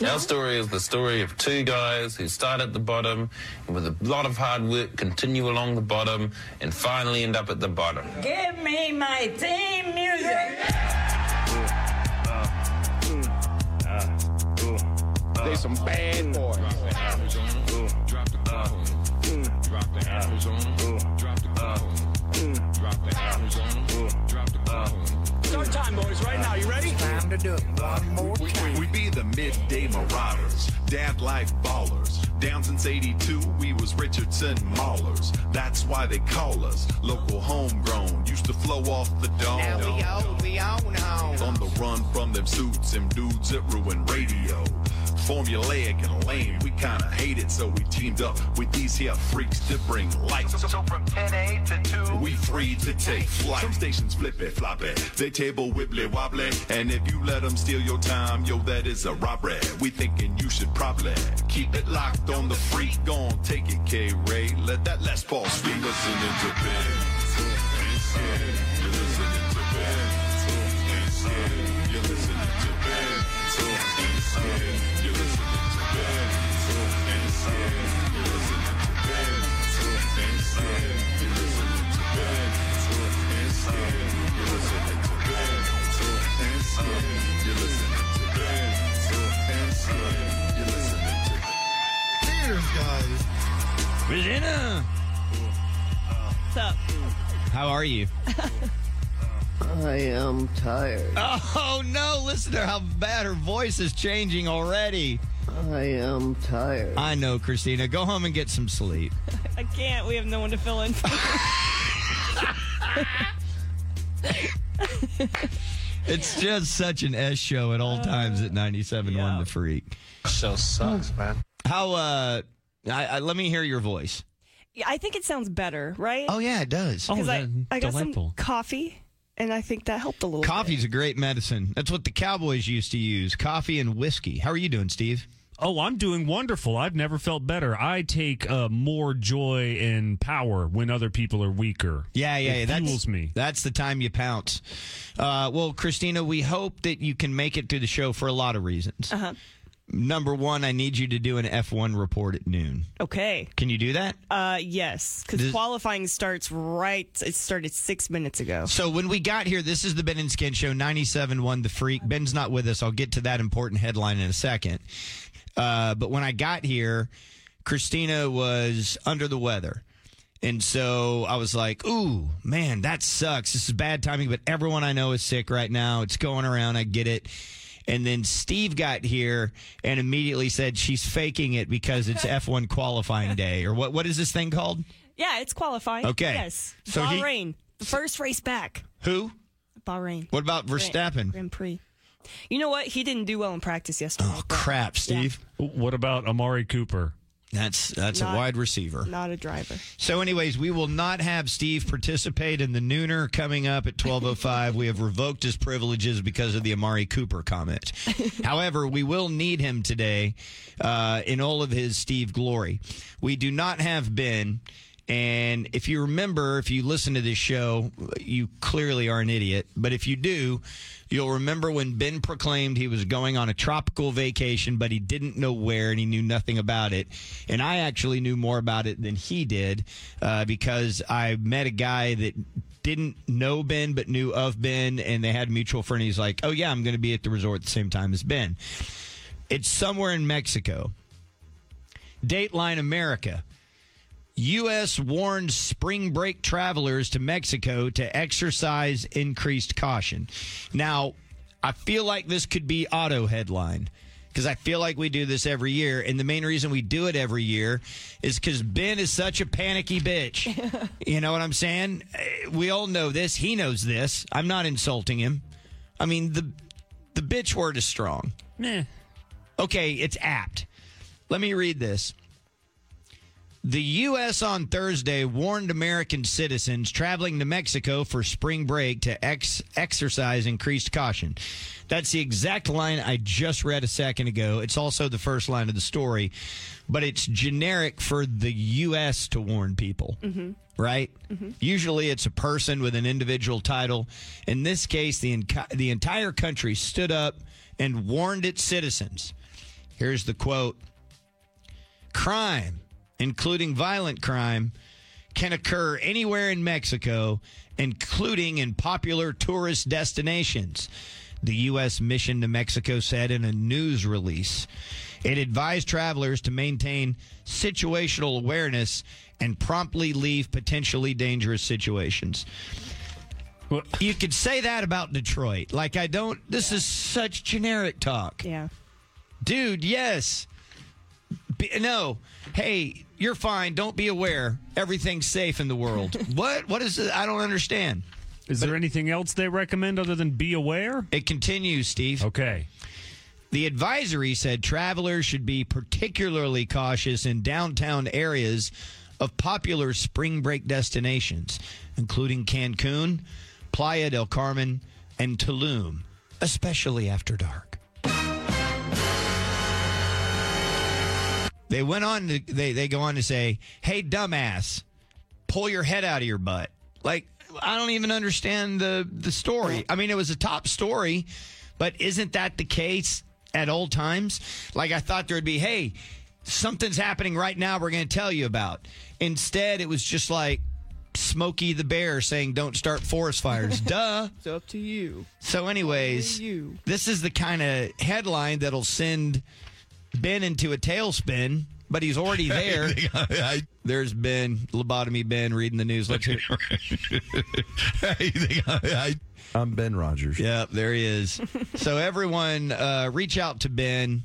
Our story is the story of two guys who start at the bottom and with a lot of hard work continue along the bottom and finally end up at the bottom. Give me my team music. They some bad boys. Start time, boys, right now. You ready? Time to do it one more time. We be the midday marauders, dad life ballers. Down since 82, we was Richardson Maulers. That's why they call us local homegrown. Used to flow off the dome. Now we own, we own home. On the run from them suits and dudes that ruin radio. Formulaic and lame, we kinda hate it, so we teamed up with these here freaks to bring light. So, so from 10 A to 2. We free to take flight. Some stations flippy floppy, they table wibbly wobbly. And if you let them steal your time, yo, that is a robbery. We thinking you should probably keep it locked on the freak. Gon' take it, K Ray. Let that Les Paul speak. Listening to Ben. Regina, What's up? how are you? I am tired. Oh no, listen to how bad her voice is changing already. I am tired. I know, Christina. Go home and get some sleep. I can't. We have no one to fill in. It's just such an S show at all times at 97.1 yeah. The Freak. Show sucks, man. How, uh, I, I, let me hear your voice. Yeah, I think it sounds better, right? Oh, yeah, it does. Because I, I got some coffee, and I think that helped a little. Coffee's a great medicine. That's what the Cowboys used to use coffee and whiskey. How are you doing, Steve? Oh, I'm doing wonderful. I've never felt better. I take uh, more joy and power when other people are weaker. Yeah, yeah, it yeah. fuels That's me. That's the time you pounce. Uh, well, Christina, we hope that you can make it through the show for a lot of reasons. Uh-huh. Number one, I need you to do an F1 report at noon. Okay. Can you do that? Uh, yes, because qualifying starts right. It started six minutes ago. So when we got here, this is the Ben and Skin Show, 97.1 The Freak. Ben's not with us. I'll get to that important headline in a second. Uh, but when I got here, Christina was under the weather. And so I was like, ooh, man, that sucks. This is bad timing, but everyone I know is sick right now. It's going around. I get it. And then Steve got here and immediately said she's faking it because it's F1 qualifying day. Or what? what is this thing called? Yeah, it's qualifying. Okay. Yes. So he- Bahrain, the first race back. Who? Bahrain. What about Verstappen? Grand Prix. You know what? He didn't do well in practice yesterday. Oh, crap, Steve. What about Amari Cooper? That's that's Not- a wide receiver. Not a driver. So, anyways, we will not have Steve participate in the nooner coming up at twelve oh five. We have revoked his privileges because of the Amari Cooper comment. However, we will need him today uh, in all of his Steve glory. We do not have Ben. And if you remember, if you listen to this show, you clearly are an idiot. But if you do, you'll remember when Ben proclaimed he was going on a tropical vacation, but he didn't know where and he knew nothing about it. And I actually knew more about it than he did uh, because I met a guy that didn't know Ben but knew of Ben, and they had mutual friend. He's like, "Oh yeah, I'm going to be at the resort at the same time as Ben." It's somewhere in Mexico. Dateline America. U.S. warns spring break travelers to Mexico to exercise increased caution. Now, I feel like this could be auto headline because I feel like we do this every year. And the main reason we do it every year is because Ben is such a panicky bitch. you know what I'm saying? We all know this. He knows this. I'm not insulting him. I mean, the, the bitch word is strong. Nah. Okay, it's apt. Let me read this. The U.S. on Thursday warned American citizens traveling to Mexico for spring break to ex- exercise increased caution. That's the exact line I just read a second ago. It's also the first line of the story, but it's generic for the U.S. to warn people, mm-hmm. right? Mm-hmm. Usually it's a person with an individual title. In this case, the, enc- the entire country stood up and warned its citizens. Here's the quote crime, including violent crime, can occur anywhere in Mexico, including in popular tourist destinations. The U.S. mission to Mexico said in a news release. It advised travelers to maintain situational awareness and promptly leave potentially dangerous situations. You could say that about Detroit. Like, I don't, this is such generic talk. Yeah. Dude, yes. Be, no. Hey, you're fine. Don't be aware. Everything's safe in the world. what? What is it? I don't understand. Is there anything else they recommend other than be aware? It continues, Steve. Okay. The advisory said travelers should be particularly cautious in downtown areas of popular spring break destinations, including Cancun, Playa del Carmen, and Tulum, especially after dark. They went on to they, they go on to say, Hey dumbass, pull your head out of your butt. Like I don't even understand the the story. I mean it was a top story, but isn't that the case at old times? Like I thought there would be, hey, something's happening right now we're gonna tell you about. Instead it was just like Smokey the Bear saying don't start forest fires. Duh. It's up to you. So, anyways, you. this is the kind of headline that'll send Ben into a tailspin, but he's already there. There's Ben, lobotomy Ben, reading the news. Let's hear. I'm Ben Rogers. Yep, there he is. so, everyone, uh, reach out to Ben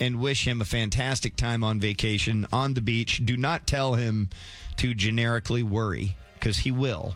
and wish him a fantastic time on vacation on the beach. Do not tell him to generically worry because he will,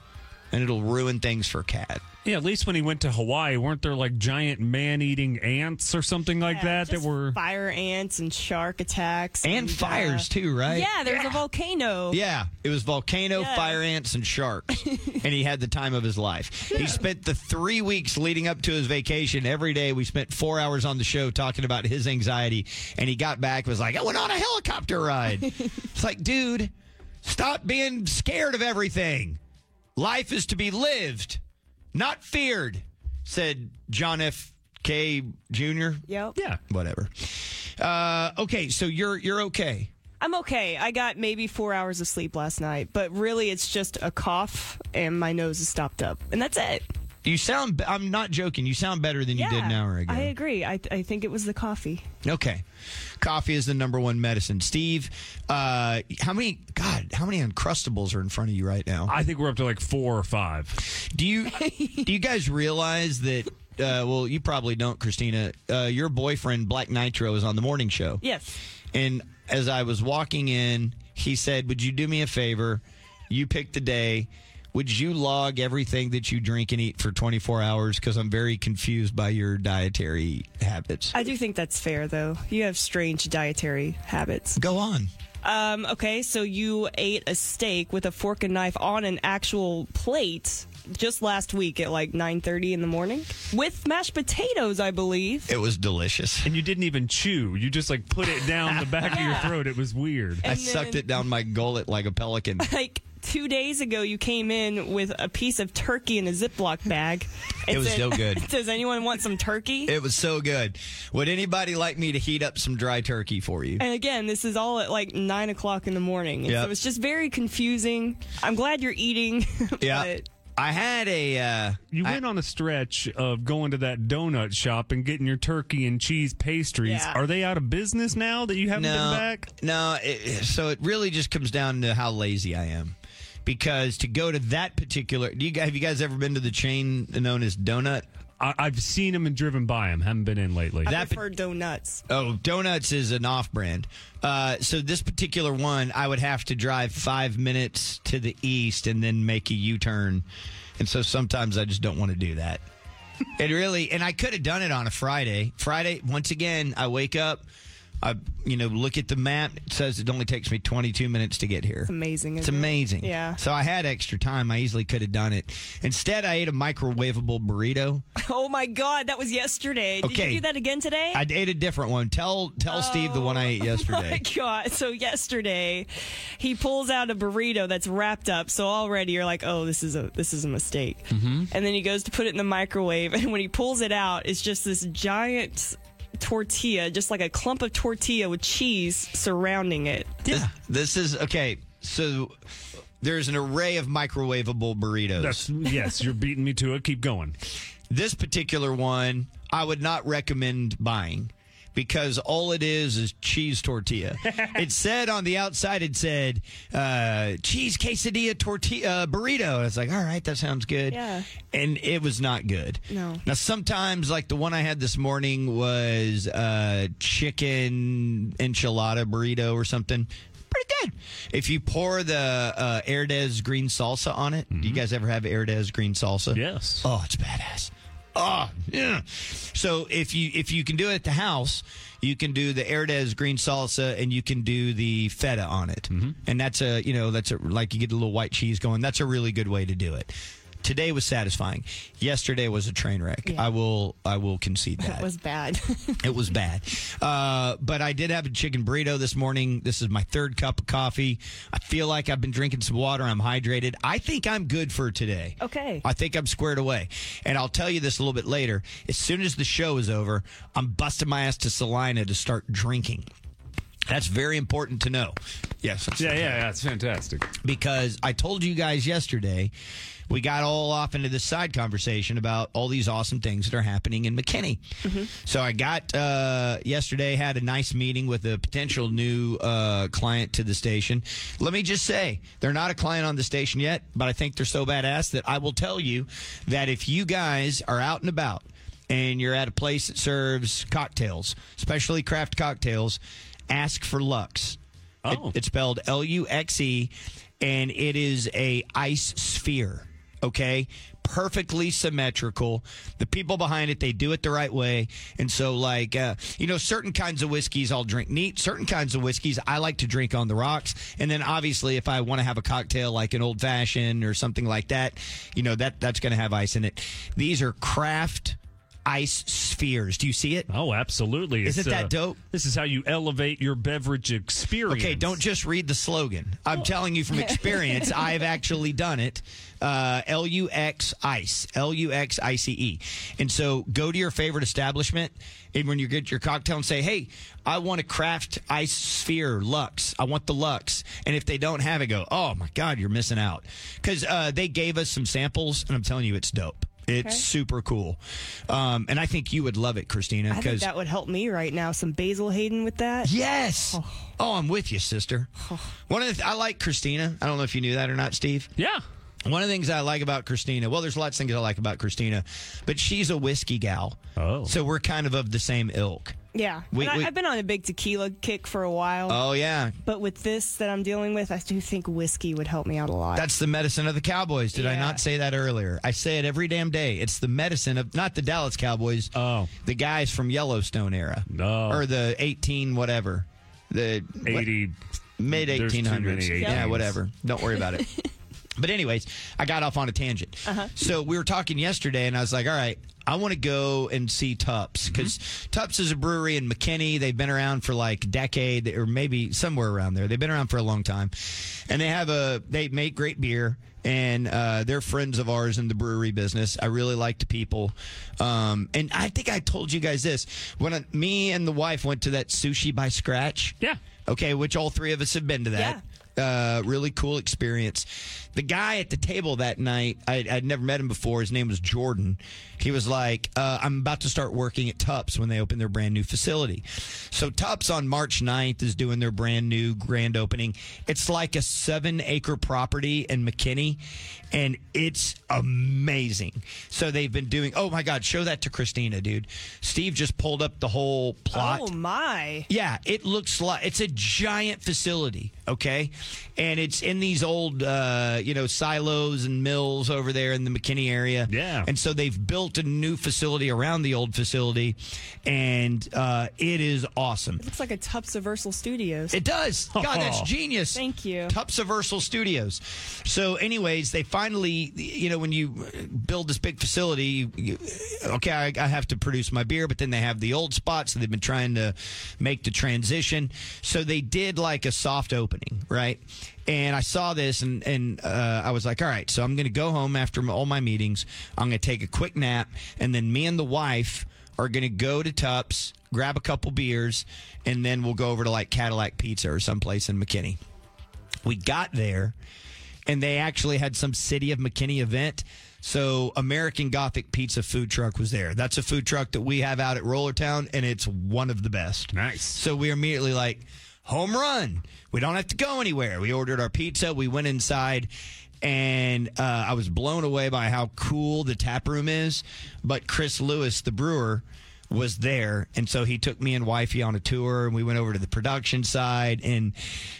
and it'll ruin things for Cat. Yeah, at least when he went to Hawaii, weren't there like giant man-eating ants or something like that that Just were? fire ants and shark attacks And uh, fires, too, right? Yeah, there's a volcano. Yeah, it was volcano, Yeah. fire ants, and sharks, and he had the time of his life. He spent the three weeks leading up to his vacation. Every day, we spent four hours on the show talking about his anxiety, and he got back was like, "I went on a helicopter ride." it's like, dude, stop being scared of everything. Life is to be lived, not feared," said John F. K. Jr. Yep. Yeah. Whatever. Uh, okay, so you're you're okay. I'm okay. I got maybe four hours of sleep last night, but really it's just a cough and my nose is stopped up. And that's it. You sound. I'm not joking. You sound better than you did an hour ago. I agree. I, I think it was the coffee. Okay. Coffee is the number one medicine. Steve, uh, how many, God, how many Uncrustables are in front of you right now? I think we're up to like four or five. Do you, do you guys realize that, uh, well, you probably don't, Christina, uh, your boyfriend, Black Nitro, is on the morning show. Yes. And as I was walking in, he said, Would you do me a favor? You pick the day. Would you log everything that you drink and eat for 24 hours? Because I'm very confused by your dietary habits. I do think that's fair, though. You have strange dietary habits. Go on. Um, okay, so you ate a steak with a fork and knife on an actual plate just last week at like 9.30 in the morning with mashed potatoes, I believe. It was delicious. And you didn't even chew. You just like put it down the back of your throat. It was weird. I sucked it down my gullet like a pelican. Like two days ago, you came in with a piece of turkey in a Ziploc bag. It and was said, so good. Does anyone want some turkey? It was so good. Would anybody like me to heat up some dry turkey for you? and again, this is all at like nine o'clock in the morning. And Yep. So it's just very confusing. I'm glad you're eating. Yeah. but I had a. Uh, You went on a stretch of going to that donut shop and getting your turkey and cheese pastries. Yeah. Are they out of business now that you haven't no, been back? No, it, so it really just comes down to how lazy I am. Because to go to that particular, do you guys, have you guys ever been to the chain known as Donut? I, I've seen them and driven by them. Haven't been in lately. I That prefer donuts. Oh, Donuts is an off brand. Uh, so this particular one, I would have to drive five minutes to the east and then make a U turn. And so sometimes I just don't want to do that. it really, and I could have done it on a Friday. Friday, once again, I wake up. I, you know, look at the map. It says it only takes me 22 minutes to get here. It's amazing. It's isn't it? amazing. Yeah. So I had extra time. I easily could have done it. Instead, I ate a microwavable burrito. Oh my God, that was yesterday. Did Okay. you do that again today? I ate a different one. Tell tell Steve the one I ate Oh yesterday. my god! So yesterday, he pulls out a burrito that's wrapped up. So already you're like, oh, this is a this is a mistake. Mm-hmm. And then he goes to put it in the microwave, and when he pulls it out, it's just this giant tortilla, just like a clump of tortilla with cheese surrounding it. This, this is okay. So there's an array of microwavable burritos. That's yes, you're beating me to it. Keep going. This particular one, I would not recommend buying because all it is is cheese tortilla. it said on the outside, it said uh, cheese quesadilla tortilla uh, burrito. I was like, all right, that sounds good. Yeah. And it was not good. No. Now, sometimes, like the one I had this morning was uh, chicken enchilada burrito or something. Pretty good. If you pour the uh, Herdez green salsa on it, do you guys ever have Herdez green salsa? Yes. Oh, it's badass. Oh, yeah. So if you if you can do it at the house, you can do the Herdez green salsa and you can do the feta on it, mm-hmm. and that's a you know that's a like you get a little white cheese going. That's a really good way to do it. Today was satisfying. Yesterday was a train wreck. I will I will concede that That was bad. it was bad. Uh, but I did have a chicken burrito this morning. This is my third cup of coffee. I feel like I've been drinking some water. I'm hydrated. I think I'm good for today. Okay. I think I'm squared away. And I'll tell you this a little bit later. As soon as the show is over, I'm busting my ass to Celina to start drinking. That's very important to know. Yes. Yeah, yeah, yeah. It's fantastic. because I told you guys yesterday we got all off into this side conversation about all these awesome things that are happening in McKinney. So I got uh, yesterday had a nice meeting with a potential new uh, client to the station. Let me just say they're not a client on the station yet, but I think they're so badass that I will tell you that if you guys are out and about and you're at a place that serves cocktails, especially craft cocktails, ask for Luxe. It- Oh. it's spelled L U X E, and it is a ice sphere. Okay, perfectly symmetrical. The people behind it, they do it the right way, and so like uh, you know, certain kinds of whiskeys I'll drink neat. Certain kinds of whiskeys I like to drink on the rocks, and then obviously if I want to have a cocktail like an old fashioned or something like that, you know that that's going to have ice in it. These are craft ice spheres. Do you see it? Oh, absolutely. Isn't It's, that uh, dope? This is how you elevate your beverage experience. Okay, don't just read the slogan. I'm telling you from experience. I've actually done it. Uh, L U X Ice, L U X I C E. And so go to your favorite establishment, and when you get your cocktail, and say, "Hey, I want a craft ice sphere Luxe. I want the Luxe." And if they don't have it, go, "Oh my God, you're missing out," because uh, they gave us some samples, and I'm telling you, it's dope. It's Okay. super cool, um, and I think you would love it, Christina. I think Because that would help me right now. Some Basil Hayden with that. Yes. Oh, I'm with you, sister. One of the th- I like Christina. I don't know if you knew that or not, Steve. Yeah. One of the things I like about Christina, well, there's lots of things I like about Christina, but she's a whiskey gal. Oh. So we're kind of of the same ilk. Yeah. We- And we- I, I've been on a big tequila kick for a while. Oh, yeah. But with this that I'm dealing with, I do think whiskey would help me out a lot. That's the medicine of the Cowboys. Did I not say that earlier? I say it every damn day. It's the medicine of not the Dallas Cowboys. Oh. The guys from Yellowstone era. No. Or the 18 whatever. The what- 80. mid 1800s. Yeah, whatever. Don't worry about it. but anyways, I got off on a tangent. So we were talking yesterday, and I was like, "All right, I want to go and see Tupps because Tupps is a brewery in McKinney. They've been around for like a decade or maybe somewhere around there. They've been around for a long time, and they have a they make great beer." And uh, they're friends of ours in the brewery business. I really like the people, um, and I think I told you guys this when I, me and the wife went to that sushi by scratch. Yeah. Okay, which all three of us have been to that. Uh, really cool experience. The guy at the table that night, I, I'd never met him before. His name was Jordan. He was like, uh, I'm about to start working at Tupps when they open their brand new facility. So, Tupps on March 9th is doing their brand new grand opening. It's like a seven acre property in McKinney, and it's amazing. So, they've been doing, oh my God, show that to Christina, dude. Steve just pulled up the whole plot. Oh my! Yeah, it looks like it's a giant facility. Okay, and it's in these old, uh, you know, silos and mills over there in the McKinney area. Yeah. and so they've built a new facility around the old facility, and uh, it is awesome. It Looks like a Tupps Versal Studios. It does. God, that's genius. Thank you. Tupps Versal Studios. So, anyways, they finally, you know, when you build this big facility, you, you, okay, I, I have to produce my beer, but then they have the old spots. So they've been trying to make the transition. So they did like a soft right? And I saw this, and and uh, I was like, all right, so I'm going to go home after all my meetings. I'm going to take a quick nap, and then me and the wife are going to go to Tupps, grab a couple beers, and then we'll go over to like Cadillac Pizza or someplace in McKinney. We got there, and they actually had some City of McKinney event. So American Gothic Pizza food truck was there. That's a food truck that we have out at Rollertown, and it's one of the best. Nice. So we immediately like home run. We don't have to go anywhere. We ordered our pizza. We went inside. And uh, I was blown away by how cool the tap room is. But Chris Lewis, the brewer, was there. And so he took me and wifey on a tour, and we went over to the production side. And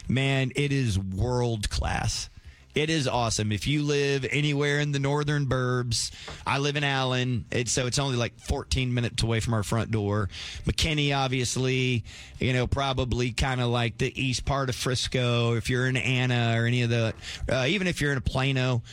man, it is world class. It is awesome. If you live anywhere in the northern burbs, I live in Allen. It's so it's only like 14 minutes away from our front door. McKinney, obviously, you know, probably kind of like the east part of Frisco. If you're in Anna or any of the, uh, even if you're in Plano,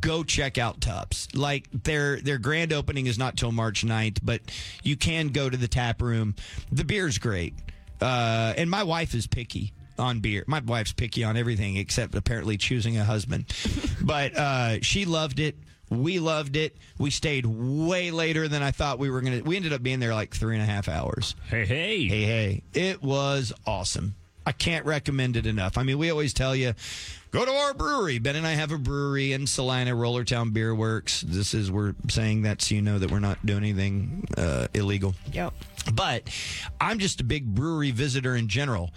go check out Tupps. Like their their grand opening is not till March 9th, but you can go to the tap room. The beer's great. Uh, and my wife is picky on beer. My wife's picky on everything except apparently choosing a husband. but uh, she loved it. We loved it. We stayed way later than I thought we were going to. We ended up being there like three and a half hours. Hey, hey. Hey, hey. It was awesome. I can't recommend it enough. I mean, we always tell you, go to our brewery. Ben and I have a brewery in Celina, Rollertown Beer Works. This is, we're saying that so you know that we're not doing anything uh, illegal. Yep. But I'm just a big brewery visitor in general.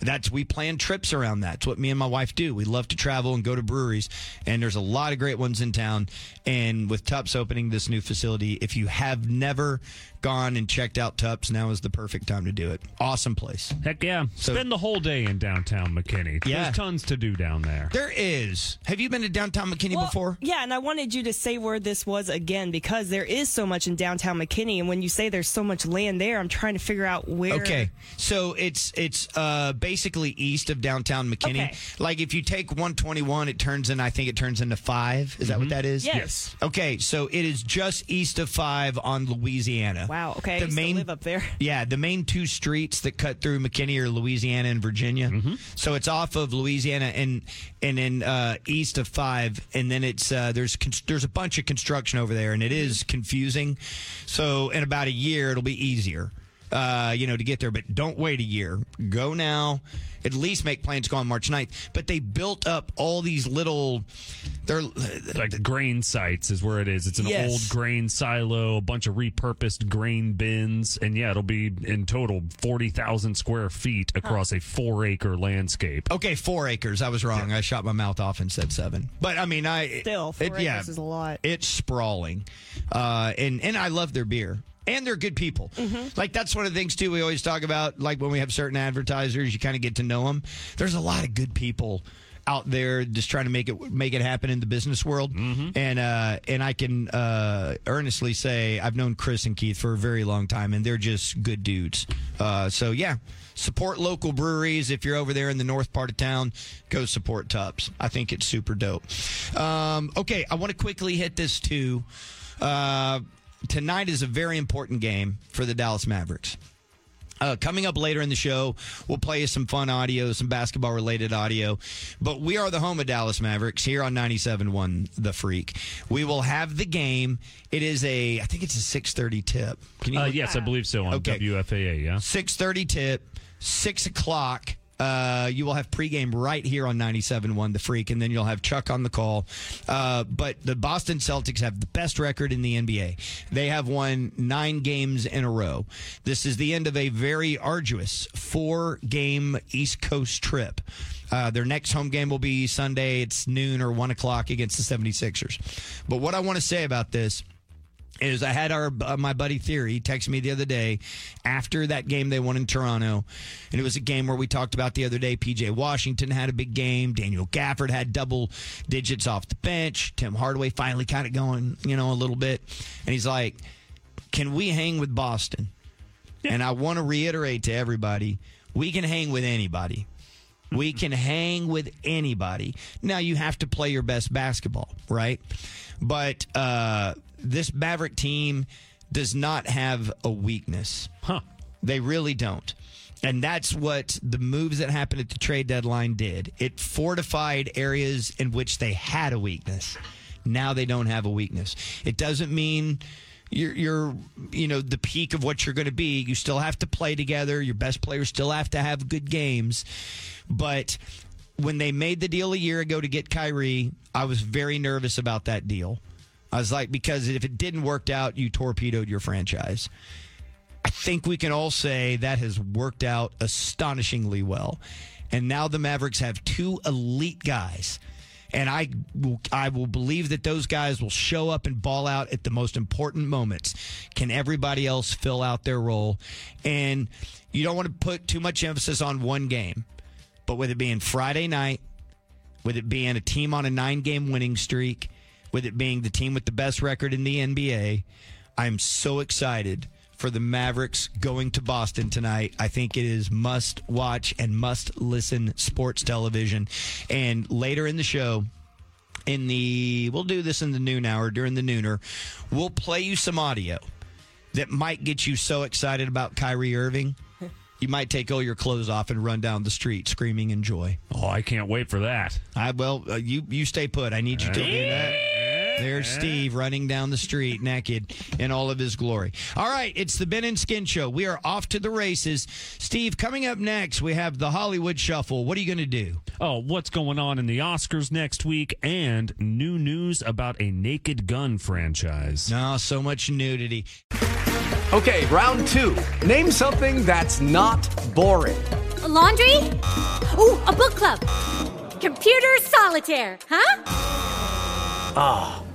That's we plan trips around that. It's what me and my wife do. We love to travel and go to breweries, and there's a lot of great ones in town. And with Tupps opening this new facility, if you have never gone and checked out Tupps, now is the perfect time to do it. Awesome place. Heck yeah. So- Spend the whole day in downtown McKinney. Yeah. There's tons to do down there. There is. Have you been to downtown McKinney Well, before? Yeah, and I wanted you to say where this was again because there is so much in downtown McKinney, and when you say there's so much land there, I'm trying to figure out where. Okay, so it's it's uh, basically east of downtown McKinney. Okay. Like if you take 121, it turns in. I think it turns into five. Is that what that is? Yes. Yes. Okay, so it is just east of five on Louisiana. Wow. Okay. I The used to main live up there. Yeah, the main two streets that cut through McKinney are Louisiana and Virginia. So it's off of Louisiana and and then uh, east of five, and then it's uh, there's con- there's a bunch of construction over there, and it is confusing. So in about a year, it'll be easier. Uh, you know, to get there, but don't wait a year. Go now. At least make plans to go on March 9th. But they built up all these little. They're like the grain sites is where it is. It's an Yes. old grain silo, a bunch of repurposed grain bins, and yeah, it'll be in total forty thousand square feet across a four acre landscape. Okay, four acres. I was wrong. I shot my mouth off and said seven. But I mean, I Still, four acres is a lot. It's sprawling, uh, and and I love their beer. And they're good people. Mm-hmm. Like that's one of the things too. We always talk about. Like when we have certain advertisers, you kind of get to know them. There's a lot of good people out there just trying to make it make it happen in the business world. Mm-hmm. And uh, and I can uh, earnestly say I've known Chris and Keith for a very long time, and they're just good dudes. Uh, so yeah, support local breweries. If you're over there in the north part of town, go support Tupps. I think it's super dope. Um, okay, I want to quickly hit this too. Tonight is a very important game for the Dallas Mavericks. Uh, coming up later in the show, we'll play you some fun audio, some basketball related audio. But we are the home of Dallas Mavericks here on 97.1 The Freak. We will have the game. It is a, I think it's a 6.30 tip. Can you Uh, yes, I believe so on Okay. WFAA. Yeah. 6.30 tip, 6 o'clock. Uh, you will have pregame right here on 97.1 The Freak, and then you'll have Chuck on the call. Uh, but the Boston Celtics have the best record in the NBA. They have won nine games in a row. This is the end of a very arduous four game East Coast trip. Uh, their next home game will be Sunday. It's noon or 1 o'clock against the 76ers. But what I want to say about this is I had our uh, my buddy Theory text me the other day after that game they won in Toronto, and it was a game where we talked about the other day. PJ Washington had a big game. Daniel Gafford had double digits off the bench. Tim Hardaway finally kind of going, you know, a little bit, and he's like, "Can we hang with Boston?" And I want to reiterate to everybody, we can hang with anybody. We can hang with anybody. Now you have to play your best basketball, right? But uh, this Maverick team does not have a weakness. Huh. They really don't. And that's what the moves that happened at the trade deadline did. It fortified areas in which they had a weakness. Now they don't have a weakness. It doesn't mean you're, you're you know the peak of what you're going to be. You still have to play together. Your best players still have to have good games. But when they made the deal a year ago to get Kyrie, I was very nervous about that deal. I was like, because if it didn't work out, you torpedoed your franchise. I think we can all say that has worked out astonishingly well. And now the Mavericks have two elite guys. And I will, I will believe that those guys will show up and ball out at the most important moments. Can everybody else fill out their role? And you don't want to put too much emphasis on one game. But with it being Friday night, with it being a team on a nine game winning streak, with it being the team with the best record in the NBA, I'm so excited for the Mavericks going to Boston tonight. I think it is must watch and must listen sports television. And later in the show, in the we'll do this in the noon hour during the nooner, we'll play you some audio that might get you so excited about Kyrie Irving. You might take all your clothes off and run down the street screaming in joy. Oh, I can't wait for that. I well, uh, you you stay put. I need you to do that. There's Steve running down the street naked in all of his glory. All right, it's the Ben and Skin Show. We are off to the races. Steve, coming up next, we have the Hollywood Shuffle. What are you going to do? Oh, what's going on in the Oscars next week and new news about a Naked Gun franchise. No, so much nudity. Okay, round two. Name something that's not boring. A laundry? Ooh, a book club. Computer solitaire, huh? Ah,